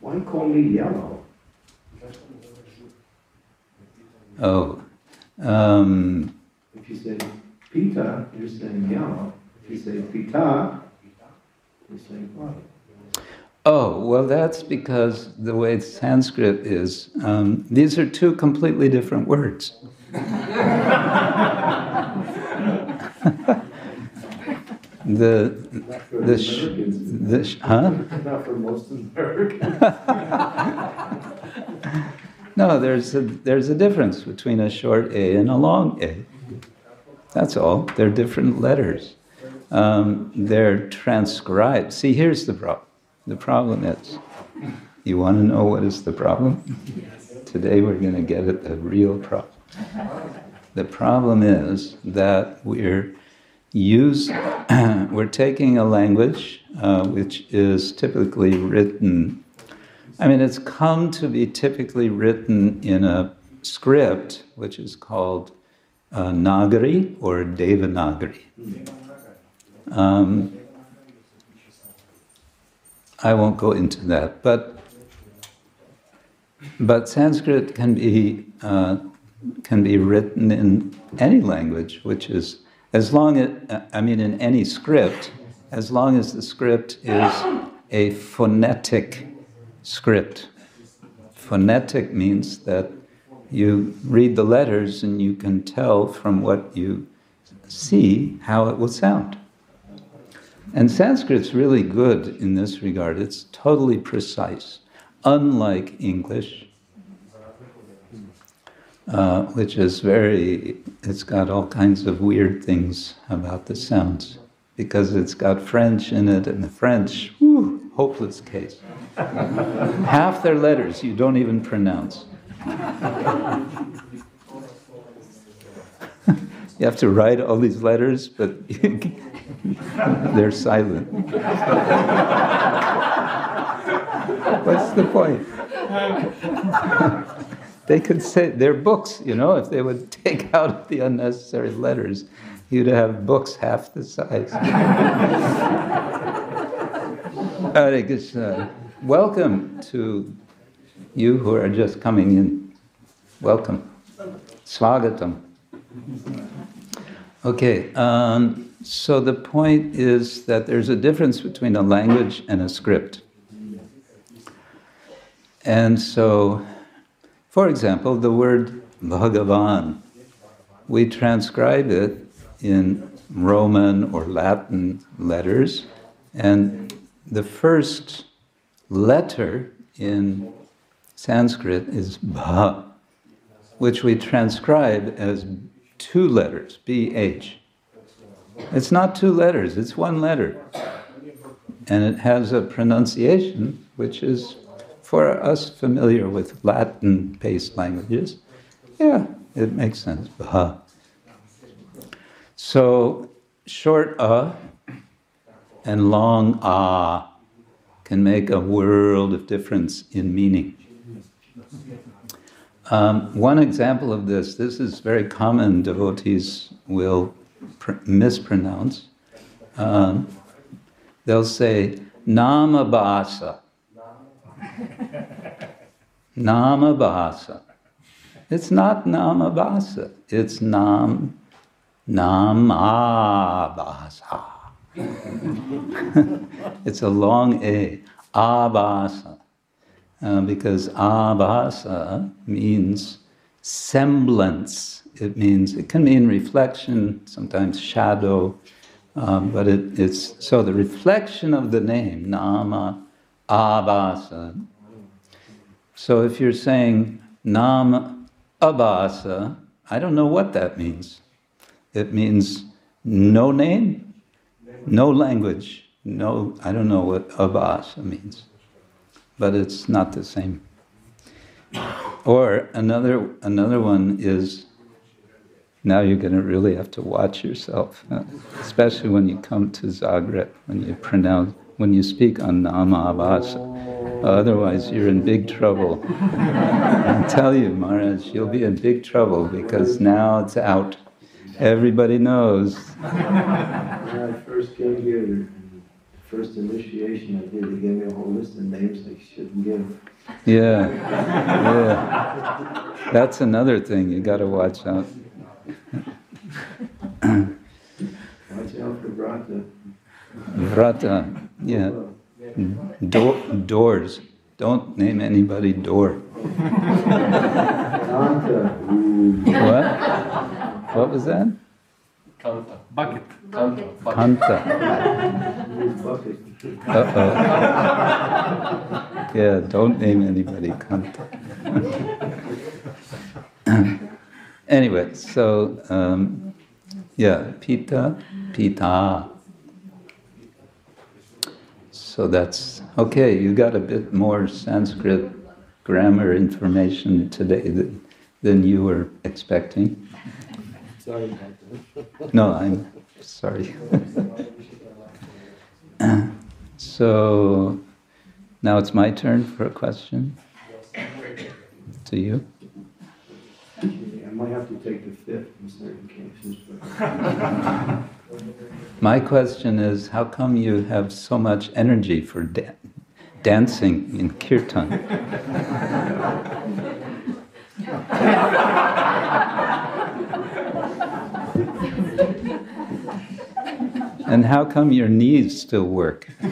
Why call me yellow? Oh. Um, If you say Peter, you're saying yellow. If you say Pita, you're saying father. oh, well, that's because the way Sanskrit is, um, these are two completely different words. the the sh- the sh- huh? Not for most Americans. No, there's a, there's a difference between a short A and a long A. That's all. They're different letters. Um, they're transcribed. See, here's the problem. The problem is, you want to know what is the problem? today we're going to get at the real problem. The problem is that we're use we're taking a language uh, which is typically written. I mean, it's come to be typically written in a script which is called uh, Nagari or Devanagari. Um, I won't go into that, but but Sanskrit can be uh, can be written in any language, which is as long as I mean in any script, as long as the script is a phonetic script. Phonetic means that you read the letters and you can tell from what you see how it will sound. And Sanskrit's really good in this regard. It's totally precise, unlike English, uh, which is very, it's got all kinds of weird things about the sounds because it's got French in it, and the French, whew, hopeless case. Half their letters you don't even pronounce. you have to write all these letters, but they're silent. What's the point? they could say they're books, you know, if they would take out the unnecessary letters, you'd have books half the size. Hare Krishna. Welcome to you who are just coming in. Welcome. Swagatam. Okay, um, so the point is that there's a difference between a language and a script. And so, for example, the word Bhagavan, we transcribe it in Roman or Latin letters, and the first letter in Sanskrit is Bha, which we transcribe as two letters, BH. It's not two letters, it's one letter. And it has a pronunciation which is, for us familiar with Latin based languages, yeah, it makes sense. Bha. So, short a and long ah can make a world of difference in meaning. Um, one example of this, this is very common, devotees will pr- mispronounce. Um, they'll say, Namabhasa. Namabhasa. It's not Namabhasa, it's Nam, Namabhasa. it's a long A, Abhasa uh, because abhasa means semblance. It means it can mean reflection, sometimes shadow, um, but it, it's so the reflection of the name nama abhasa. So if you're saying nam abhasa, I don't know what that means. It means no name, no language, no. I don't know what abhasa means but it's not the same. Or another another one is now you're going to really have to watch yourself, especially when you come to Zagreb, when you pronounce, when you speak on Nama Namavasa. Otherwise, you're in big trouble. I tell you, Maharaj, you'll be in big trouble because now it's out. Everybody knows. When I first came here, first initiation I did, they gave me a whole list of names I shouldn't give. Yeah, yeah. That's another thing you got to watch out. Watch out for Brata. Vrata, yeah. Do- doors. Don't name anybody door. What? What was that? Kanta. Bucket. Bucket. Kanta. Bucket. Uh oh. Yeah, don't name anybody Kanta. anyway, so um, yeah, Pita, Pita. So that's okay. You got a bit more Sanskrit grammar information today than, than you were expecting. Sorry about that. No, I'm sorry. so now it's my turn for a question to you. I might have to take the fifth in certain cases, My question is how come you have so much energy for da- dancing in kirtan? and how come your knees still work?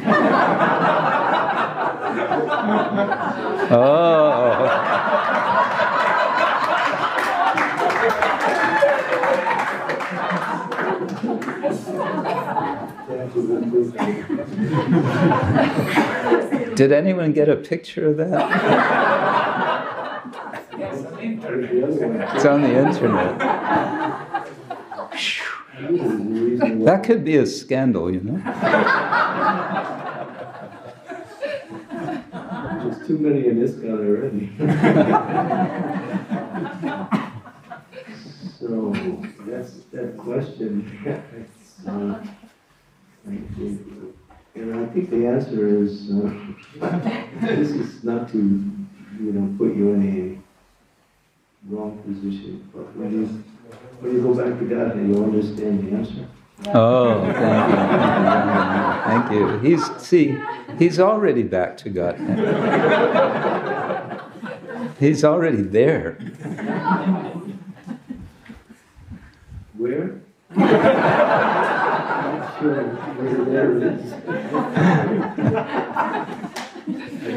oh. Did anyone get a picture of that? It's on the internet. That could be a scandal, you know? There's too many in this guy already. So, that's, that question, uh, and I think the answer is, uh, this is not to, you know, put you in a wrong position, but when you, when you go back to God, and you'll understand the answer. Oh, thank you. Thank you. He's, see, he's already back to God. He's already there. Where? I've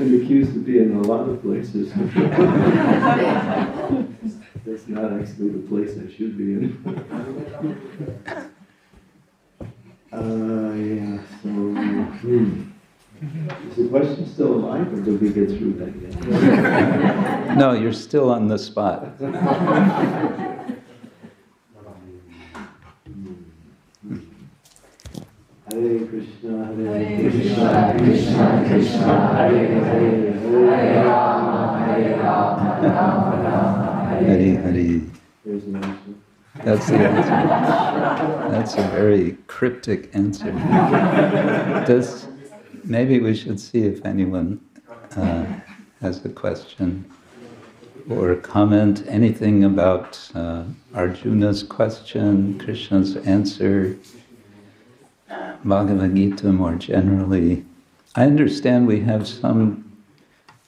been accused of being in a lot of places. That's not actually the place I should be in. Or did we get through that yet? No, you're still on the spot. Hare Krishna, Hare Krishna, Krishna Krishna, Hare Hare, Hare Rama, Hare Rama, Rama Rama, Hari, Hari. There's an answer. That's the answer. That's a very cryptic answer. Does, maybe we should see if anyone uh, has a question or comment, anything about uh, Arjuna's question, Krishna's answer, Bhagavad Gita more generally. I understand we have some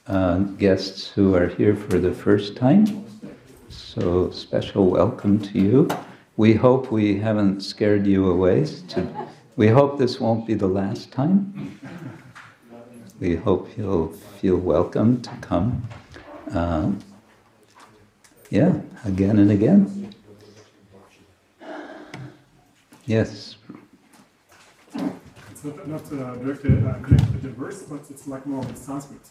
uh, guests who are here for the first time. So, special welcome to you. We hope we haven't scared you away. To, we hope this won't be the last time. We hope you'll feel welcome to come. Uh, yeah, again and again. Yes. It's not, not uh, directly uh, connected with the verse, but it's like more with Sanskrit.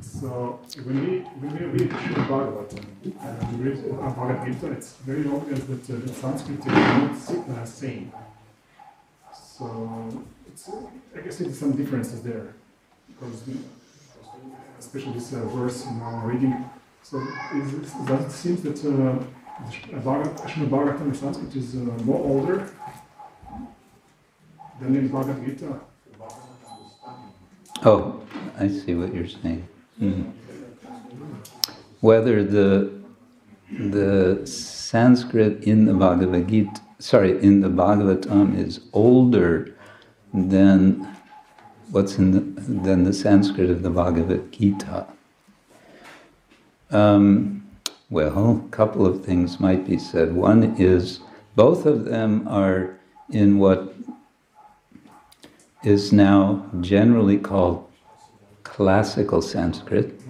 So when we when we read the Bhagavatam and we read uh, Bhagavad Gita, it's very obvious that uh, the Sanskrit is not uh, same. So I guess there's some differences there, because especially this uh, verse in our reading. So is, does it seem that uh, the Bhagavad- Bhagavatam in Sanskrit is uh, more older than in Bhagavad Gita? Oh, I see what you're saying. Hmm. Whether the the Sanskrit in the Bhagavad Gita, sorry, in the Bhagavatam is older than what's in the, than the Sanskrit of the Bhagavad Gita. Um, well, a couple of things might be said. One is both of them are in what is now generally called classical Sanskrit,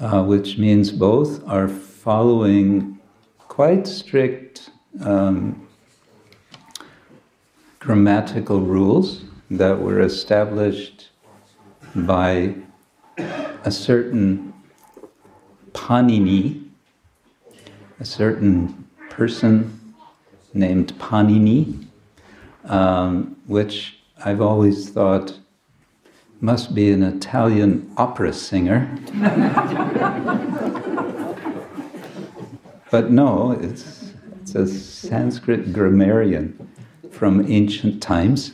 uh, which means both are following quite strict um, grammatical rules that were established by a certain Panini, a certain person named Panini, um, which I've always thought must be an Italian opera singer. but no, it's, it's a Sanskrit grammarian from ancient times.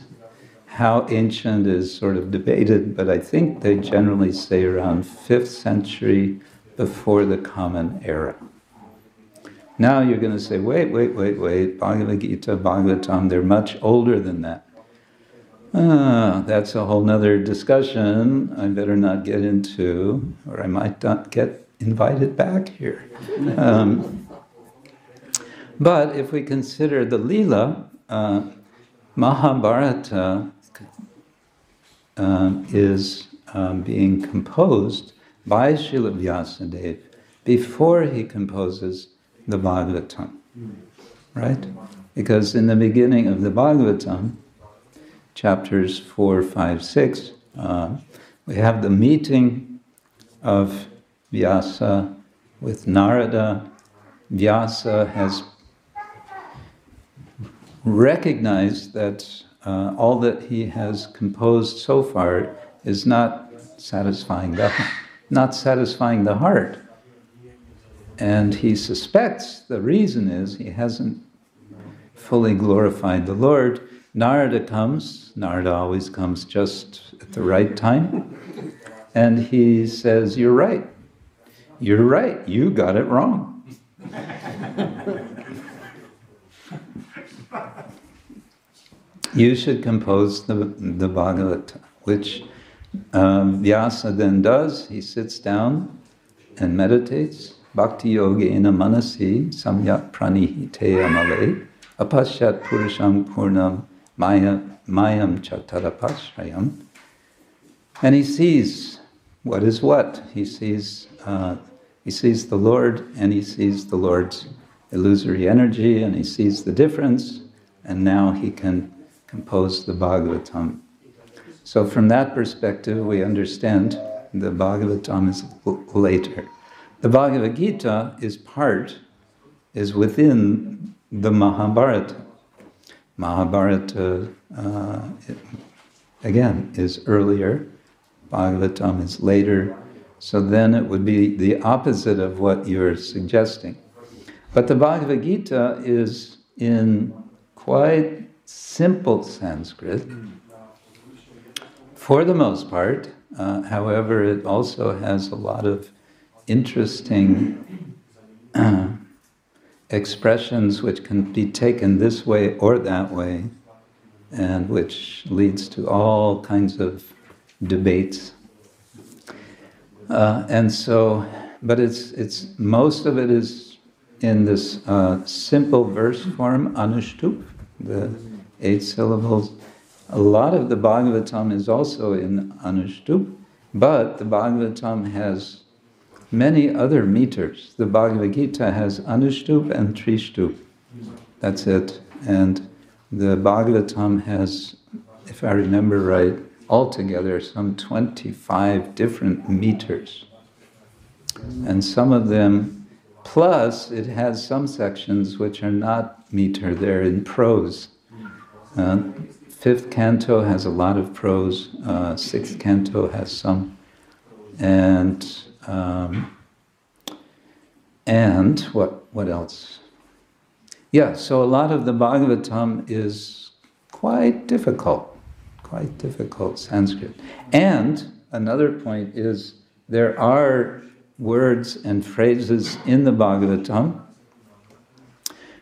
How ancient is sort of debated, but I think they generally say around 5th century before the Common Era. Now you're going to say, wait, wait, wait, wait, Bhagavad Gita, Bhagavatam, they're much older than that. Ah, that's a whole nother discussion I better not get into, or I might not get invited back here. Um, but if we consider the Leela, uh, Mahabharata um, is um, being composed by Srila Vyasadeva before he composes the Bhagavatam. Right? Because in the beginning of the Bhagavatam, chapters 4, 5, 6, uh, we have the meeting of Vyasa with Narada. Vyasa has recognized that uh, all that he has composed so far is not satisfying the, not satisfying the heart. And he suspects the reason is he hasn't fully glorified the Lord. Narada comes, Narada always comes just at the right time, and he says, You're right. You're right. You got it wrong. you should compose the, the Bhagavata, which um, Vyasa then does. He sits down and meditates Bhakti Yogena Manasi Samyak Pranihite Amale Apashat Purusham Purnam Maya, Mayam Chatarapashrayam. And he sees what is what. He sees, uh, he sees the Lord and he sees the Lord's illusory energy and he sees the difference and now he can compose the Bhagavatam. So from that perspective, we understand the Bhagavatam is later. The Bhagavad Gita is part, is within the Mahabharata. Mahabharata, uh, again, is earlier, Bhagavatam is later, so then it would be the opposite of what you're suggesting. But the Bhagavad Gita is in quite simple Sanskrit, for the most part. Uh, however, it also has a lot of interesting uh, expressions which can be taken this way or that way, and which leads to all kinds of debates. Uh, and so, but it's it's most of it is in this uh, simple verse form, anushtup, the eight syllables. A lot of the Bhagavatam is also in anushtup, but the Bhagavatam has many other meters. The Bhagavad Gita has Anushtup and Trishtup. That's it. And the Bhagavatam has, if I remember right, altogether some 25 different meters. And some of them, plus it has some sections which are not meter, they're in prose. Uh, fifth canto has a lot of prose, uh, sixth canto has some. And um, and what what else? Yeah, so a lot of the Bhagavatam is quite difficult, quite difficult Sanskrit. And another point is there are words and phrases in the Bhagavatam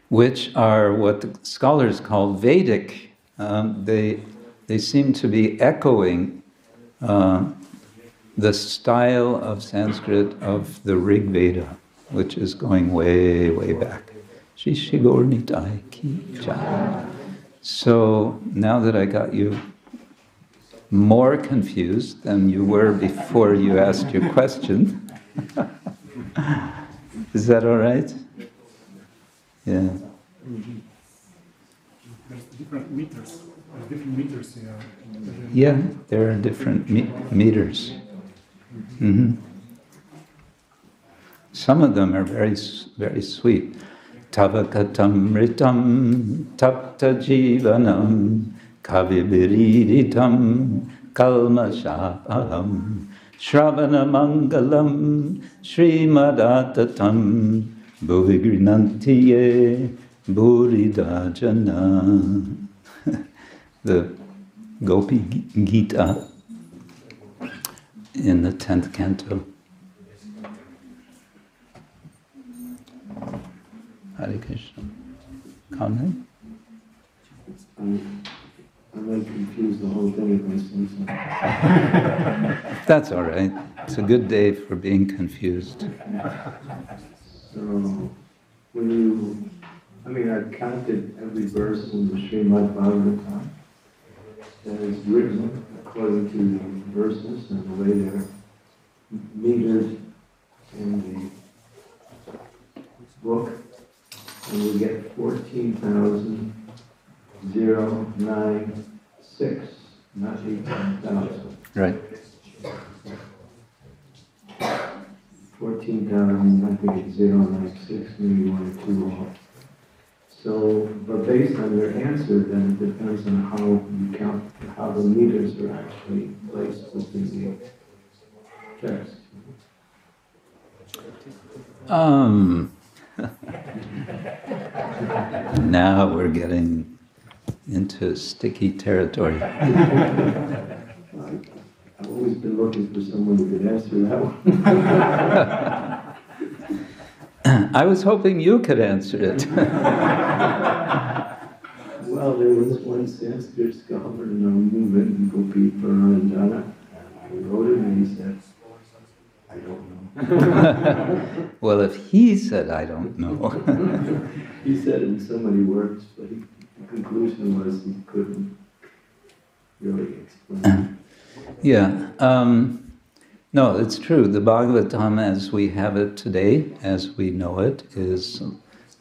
which are what scholars call Vedic. Um, they, they seem to be echoing uh, the style of Sanskrit of the Rig Veda, which is going way, way back. So now that I got you more confused than you were before you asked your question, is that all right? Yeah. There's different meters. There's different meters. Yeah, there are different me- meters. Mm-hmm. Some of them are very, very sweet. Tavakatam ritam tapta jivanam kavibiriditam kalmashapaham Shravanamangalam Srimadattatam Bhuvigrinantiye Buridajana. the Gopi Gita in the 10th canto. Hare Krishna. Comment? I'm, I might confuse the whole thing if I say. That's all right. It's a good day for being confused. So, when you, I mean, I've counted every verse in the Srimad Bhagavatam that is written according to the verses and the way they're metered in the book, and we get fourteen thousand zero nine six, not eighteen thousand. Right. Fourteen thousand, I think it's zero nine six, maybe one or two off. So, but based on your answer, then it depends on how you count, how the meters are actually placed within the text. Um, now we're getting into sticky territory. I've always been looking for someone who could answer that one. I was hoping you could answer it. Well, there was one Sanskrit scholar in our movement, Gopiparanadhana, and I wrote him and he said, I don't know. well, if he said, I don't know. He said in so many words, but he, the conclusion was he couldn't really explain. Yeah. Um, no, it's true. The Bhagavatam as we have it today, as we know it, is a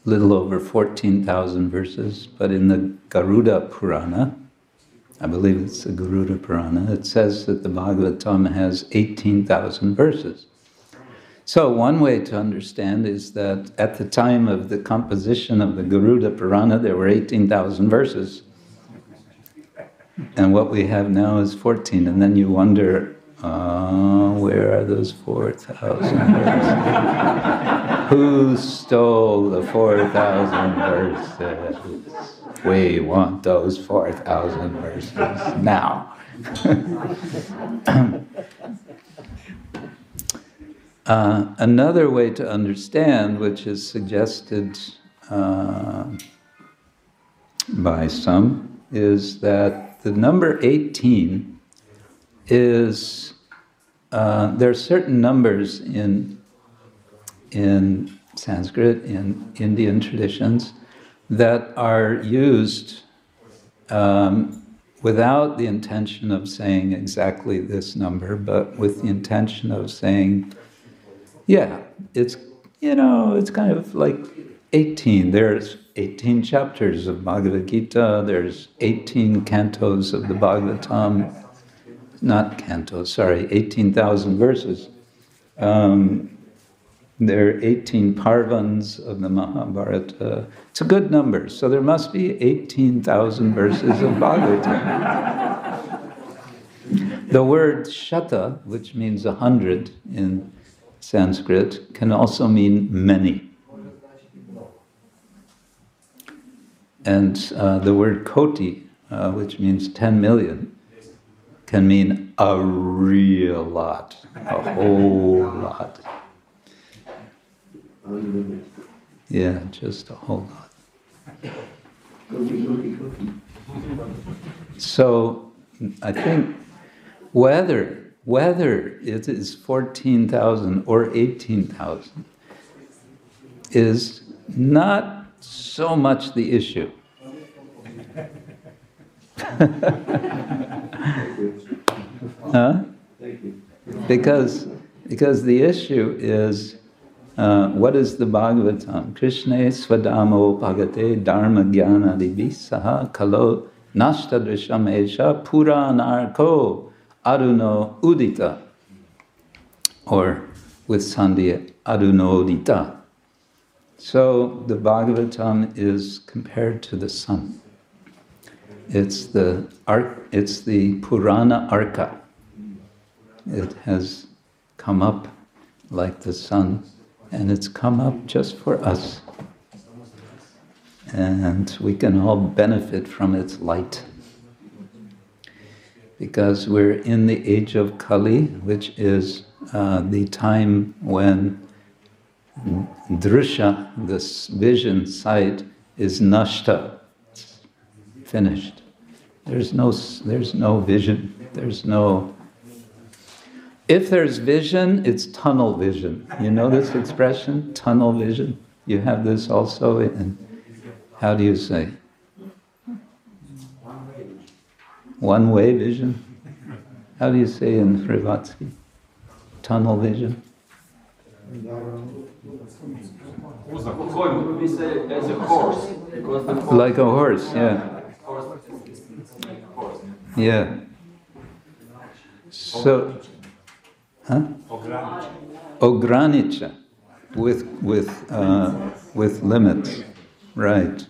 little over 14,000 verses. But in the Garuda Purana, I believe it's the Garuda Purana, it says that the Bhagavatam has 18,000 verses. So, one way to understand is that at the time of the composition of the Garuda Purana, there were 18,000 verses. And what we have now is 14. And then you wonder, uh, where are those 4,000 verses? Who stole the 4,000 verses? We want those 4,000 verses now. Uh, another way to understand, which is suggested uh, by some, is that the number 18 is, uh, there are certain numbers in, in Sanskrit, in Indian traditions, that are used um, without the intention of saying exactly this number, but with the intention of saying, yeah, it's, you know, it's kind of like 18. There's 18 chapters of Bhagavad Gita, there's 18 cantos of the Bhagavatam, not cantos, sorry, 18,000 verses. Um, there are 18 parvans of the Mahabharata. It's a good number, so there must be 18,000 verses of Bhagavatam. the word shata, which means a hundred in Sanskrit can also mean many. And uh, the word koti, uh, which means 10 million, can mean a real lot, a whole lot. Yeah, just a whole lot. So I think whether whether it is 14,000 or 18,000 is not so much the issue. huh? Because, because the issue is uh, what is the Bhagavatam? Krishna svadamo bhagate dharma jnana divisaha kalo nashtadrisham esha puranarko aruno udita, or with Sandhya, aruno udita. So the Bhagavatam is compared to the sun. It's the ark. It's the Purana Arka. It has come up like the sun, and it's come up just for us. And we can all benefit from its light. Because we're in the age of Kali, which is uh, the time when drusha, this vision sight, is nashta, It's finished. There's no, there's no vision. There's no. If there's vision, it's tunnel vision. You know this expression, tunnel vision. You have this also in. How do you say? One way vision. How do you say in Hrvatski? Tunnel vision. Like a horse, yeah. Yeah. So, huh? Ogranicha, with with uh, with limits, right?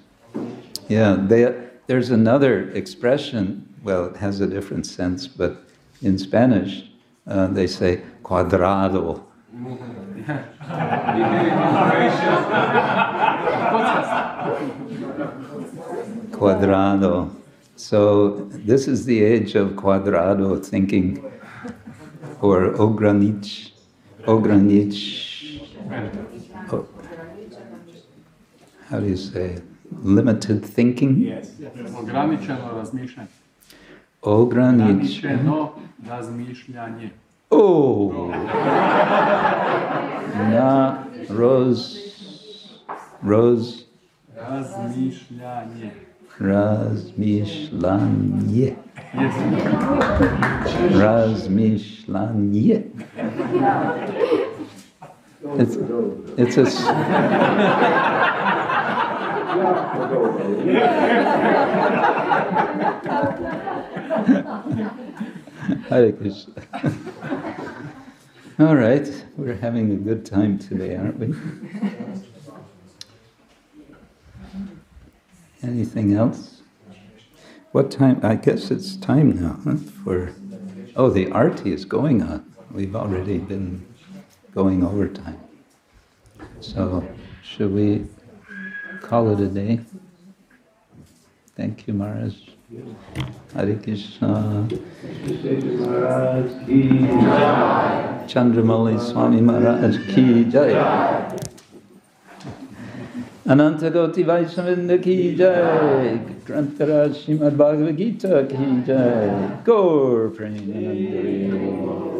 Yeah. They, there's another expression. Well, it has a different sense, but in Spanish, uh, they say cuadrado. Cuadrado. So this is the age of cuadrado thinking, or ogranich, ogranich. Oh, how do you say? Limited thinking. Ograničeno razmišljanje. Ogranich. Ograničeno razmišljanje. Oh. Na rose, rose, Razmišljanje. razmišljanje. Yes. Razmišljanje. It's, it's a. Hare Krishna. All right, we're having a good time today, aren't we? Anything else? What time? I guess it's time now huh, for. Oh, the arti is going on. We've already been going overtime. So, should we call it a day? Thank you, Maharaj. Hare Krishna. Chandramauli Swami Maharaj ki jai. Anantagoti Vaishnavinda ki jai. Grantaraj Srimad Bhagavad Gita ki jai. Gaur Premanandari.